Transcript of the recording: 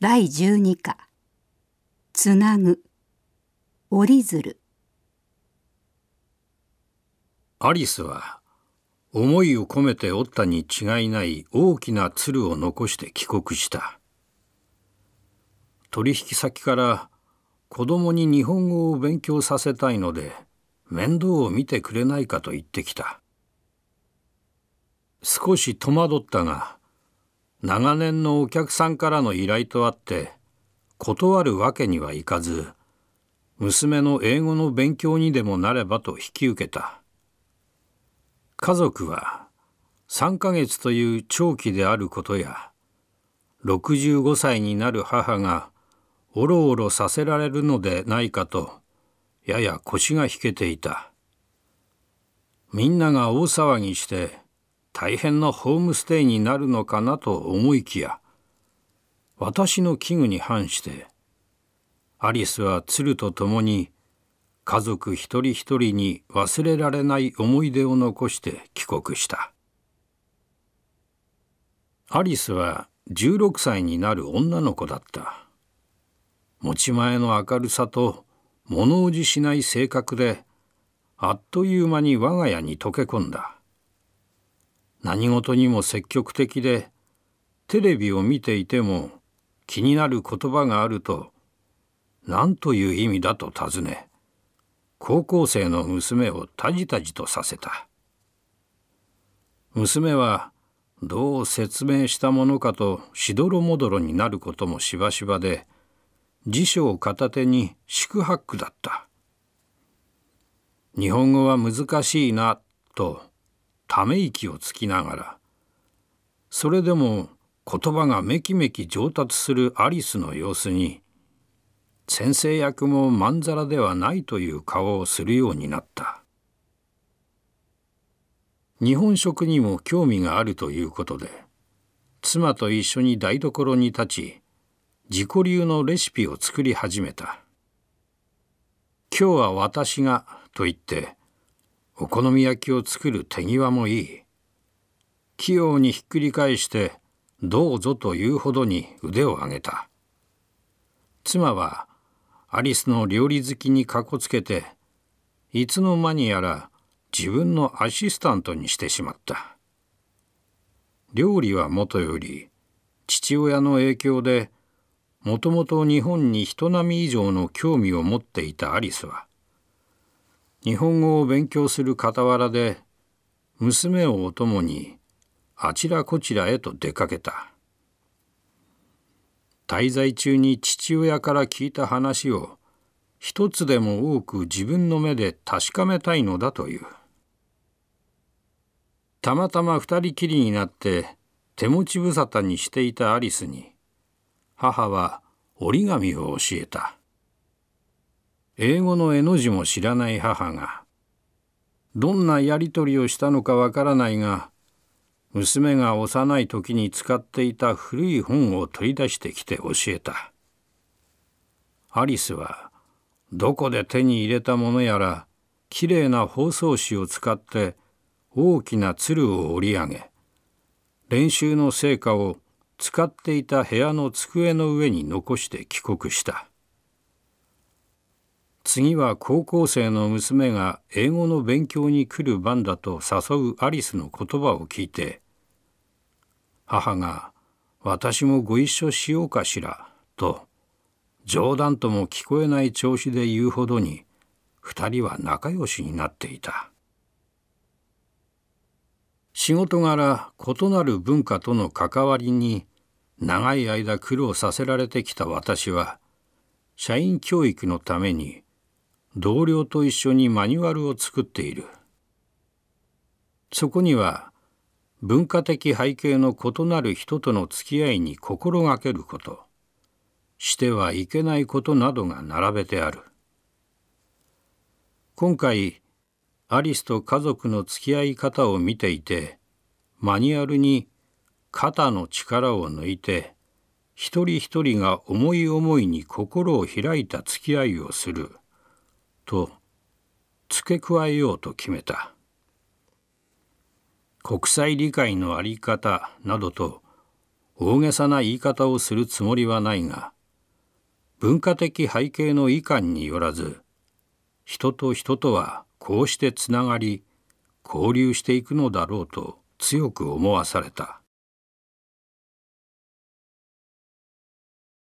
第十二課。つなぐ。折り鶴アリスは思いを込めて折ったに違いない大きな鶴を残して帰国した。取引先から子供に日本語を勉強させたいので面倒を見てくれないかと言ってきた。少し戸惑ったが長年のお客さんからの依頼とあって断るわけにはいかず娘の英語の勉強にでもなればと引き受けた。家族は3ヶ月という長期であることや65歳になる母がおろおろさせられるのでないかとやや腰が引けていた。みんなが大騒ぎして大変なホームステイになるのかなと思いきや私の危惧に反してアリスは鶴と共に家族一人一人に忘れられない思い出を残して帰国した。アリスは16歳になる女の子だった。持ち前の明るさと物おじしない性格であっという間に我が家に溶け込んだ。何事にも積極的でテレビを見ていても気になる言葉があると何という意味だと尋ね高校生の娘をタジタジとさせた。娘はどう説明したものかとしどろもどろになることもしばしばで辞書を片手に四苦八苦だった。日本語は難しいなとため息をつきながらそれでも言葉がめきめき上達するアリスの様子に先生役もまんざらではないという顔をするようになった。日本食にも興味があるということで妻と一緒に台所に立ち自己流のレシピを作り始めた今日は私がと言ってお好み焼きを作る手際もいい。器用にひっくり返してどうぞというほどに腕を上げた。妻はアリスの料理好きにかこつけていつの間にやら自分のアシスタントにしてしまった。料理はもとより父親の影響でもともと日本に人並み以上の興味を持っていたアリスは日本語を勉強する傍らで娘をお供にあちらこちらへと出かけた。滞在中に父親から聞いた話を一つでも多く自分の目で確かめたいのだという。たまたま二人きりになって手持ち無沙汰にしていたアリスに母は折り紙を教えた。英語の絵の字も知らない母がどんなやり取りをしたのかわからないが娘が幼い時に使っていた古い本を取り出してきて教えた。アリスはどこで手に入れたものやらきれいな包装紙を使って大きな鶴を折り上げ練習の成果を使っていた部屋の机の上に残して帰国した。次は高校生の娘が英語の勉強に来る番だと誘うアリスの言葉を聞いて母が「私もご一緒しようかしら」と冗談とも聞こえない調子で言うほどに二人は仲良しになっていた。仕事柄異なる文化との関わりに長い間苦労させられてきた私は社員教育のために同僚と一緒にマニュアルを作っている。そこには文化的背景の異なる人との付き合いに心がけることしてはいけないことなどが並べてある。今回アリスと家族の付き合い方を見ていてマニュアルに肩の力を抜いて一人一人が思い思いに心を開いた付き合いをする。と付け加えようと決めた。国際理解の在り方などと大げさな言い方をするつもりはないが文化的背景の遺憾によらず人と人とはこうしてつながり交流していくのだろうと強く思わされた。